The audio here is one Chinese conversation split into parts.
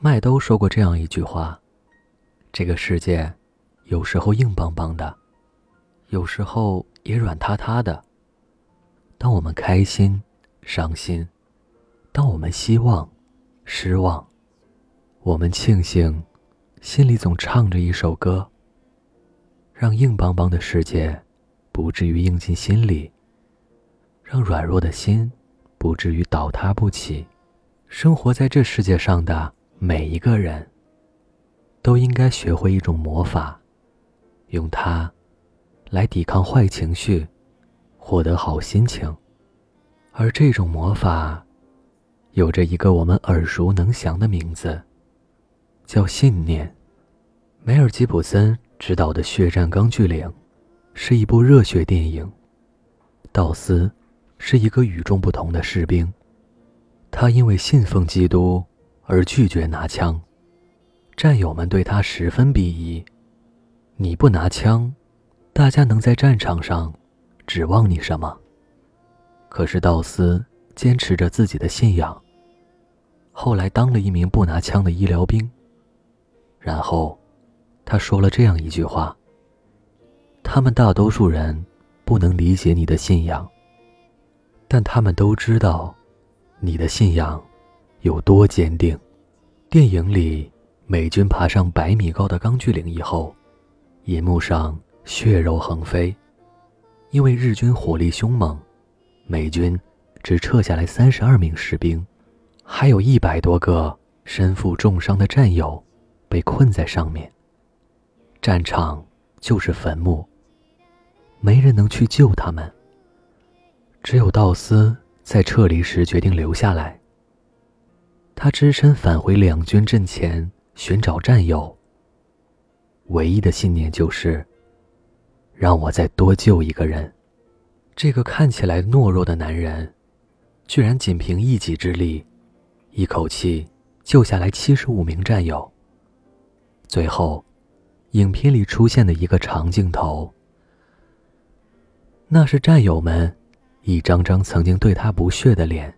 麦兜说过这样一句话：“这个世界，有时候硬邦邦的，有时候也软塌塌的。当我们开心、伤心，当我们希望、失望，我们庆幸，心里总唱着一首歌，让硬邦邦的世界不至于硬进心里，让软弱的心不至于倒塌不起。生活在这世界上的。”每一个人都应该学会一种魔法，用它来抵抗坏情绪，获得好心情。而这种魔法有着一个我们耳熟能详的名字，叫信念。梅尔吉普森执导的《血战钢锯岭》是一部热血电影。道斯是一个与众不同的士兵，他因为信奉基督。而拒绝拿枪，战友们对他十分鄙夷。你不拿枪，大家能在战场上指望你什么？可是道斯坚持着自己的信仰，后来当了一名不拿枪的医疗兵。然后，他说了这样一句话：“他们大多数人不能理解你的信仰，但他们都知道你的信仰。”有多坚定？电影里，美军爬上百米高的钢锯岭以后，银幕上血肉横飞，因为日军火力凶猛，美军只撤下来三十二名士兵，还有一百多个身负重伤的战友被困在上面。战场就是坟墓，没人能去救他们。只有道斯在撤离时决定留下来。他只身返回两军阵前寻找战友。唯一的信念就是，让我再多救一个人。这个看起来懦弱的男人，居然仅凭一己之力，一口气救下来七十五名战友。最后，影片里出现的一个长镜头，那是战友们一张张曾经对他不屑的脸，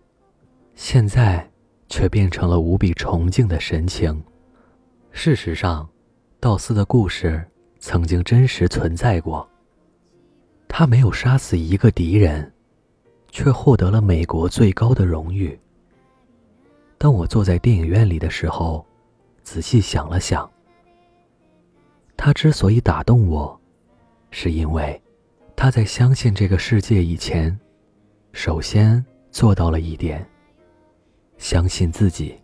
现在。却变成了无比崇敬的神情。事实上，道斯的故事曾经真实存在过。他没有杀死一个敌人，却获得了美国最高的荣誉。当我坐在电影院里的时候，仔细想了想，他之所以打动我，是因为他在相信这个世界以前，首先做到了一点。相信自己。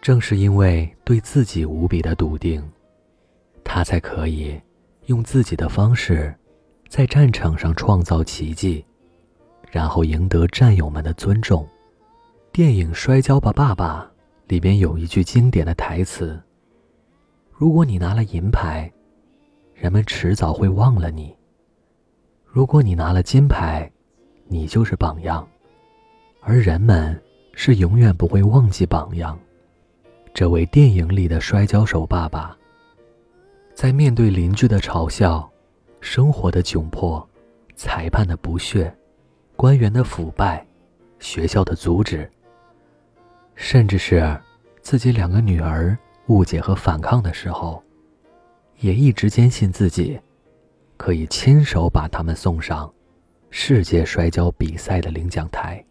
正是因为对自己无比的笃定，他才可以用自己的方式，在战场上创造奇迹，然后赢得战友们的尊重。电影《摔跤吧，爸爸》里边有一句经典的台词：“如果你拿了银牌，人们迟早会忘了你；如果你拿了金牌，你就是榜样，而人们。”是永远不会忘记榜样。这位电影里的摔跤手爸爸，在面对邻居的嘲笑、生活的窘迫、裁判的不屑、官员的腐败、学校的阻止，甚至是自己两个女儿误解和反抗的时候，也一直坚信自己可以亲手把他们送上世界摔跤比赛的领奖台。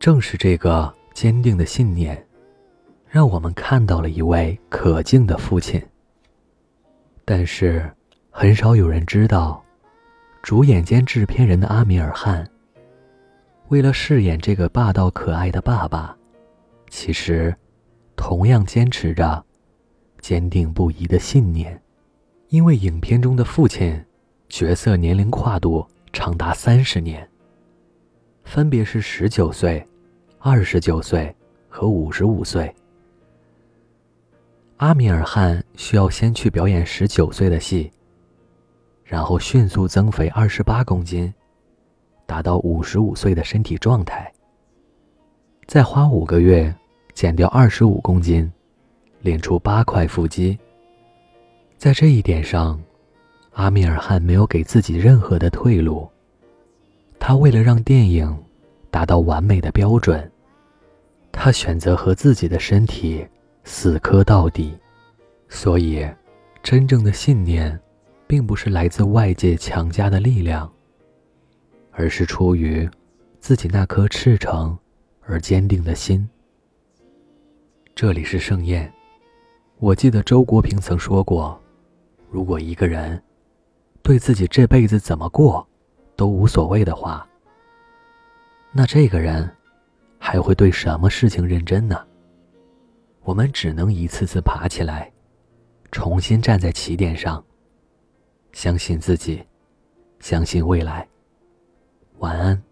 正是这个坚定的信念，让我们看到了一位可敬的父亲。但是，很少有人知道，主演兼制片人的阿米尔汗，为了饰演这个霸道可爱的爸爸，其实同样坚持着坚定不移的信念。因为影片中的父亲角色年龄跨度长达三十年，分别是十九岁。二十九岁和五十五岁，阿米尔汗需要先去表演十九岁的戏，然后迅速增肥二十八公斤，达到五十五岁的身体状态。再花五个月减掉二十五公斤，练出八块腹肌。在这一点上，阿米尔汗没有给自己任何的退路。他为了让电影。达到完美的标准，他选择和自己的身体死磕到底。所以，真正的信念，并不是来自外界强加的力量，而是出于自己那颗赤诚而坚定的心。这里是盛宴，我记得周国平曾说过：“如果一个人对自己这辈子怎么过都无所谓的话，那这个人还会对什么事情认真呢？”我们只能一次次爬起来。重新站在起点上，相信自己，相信未来。晚安。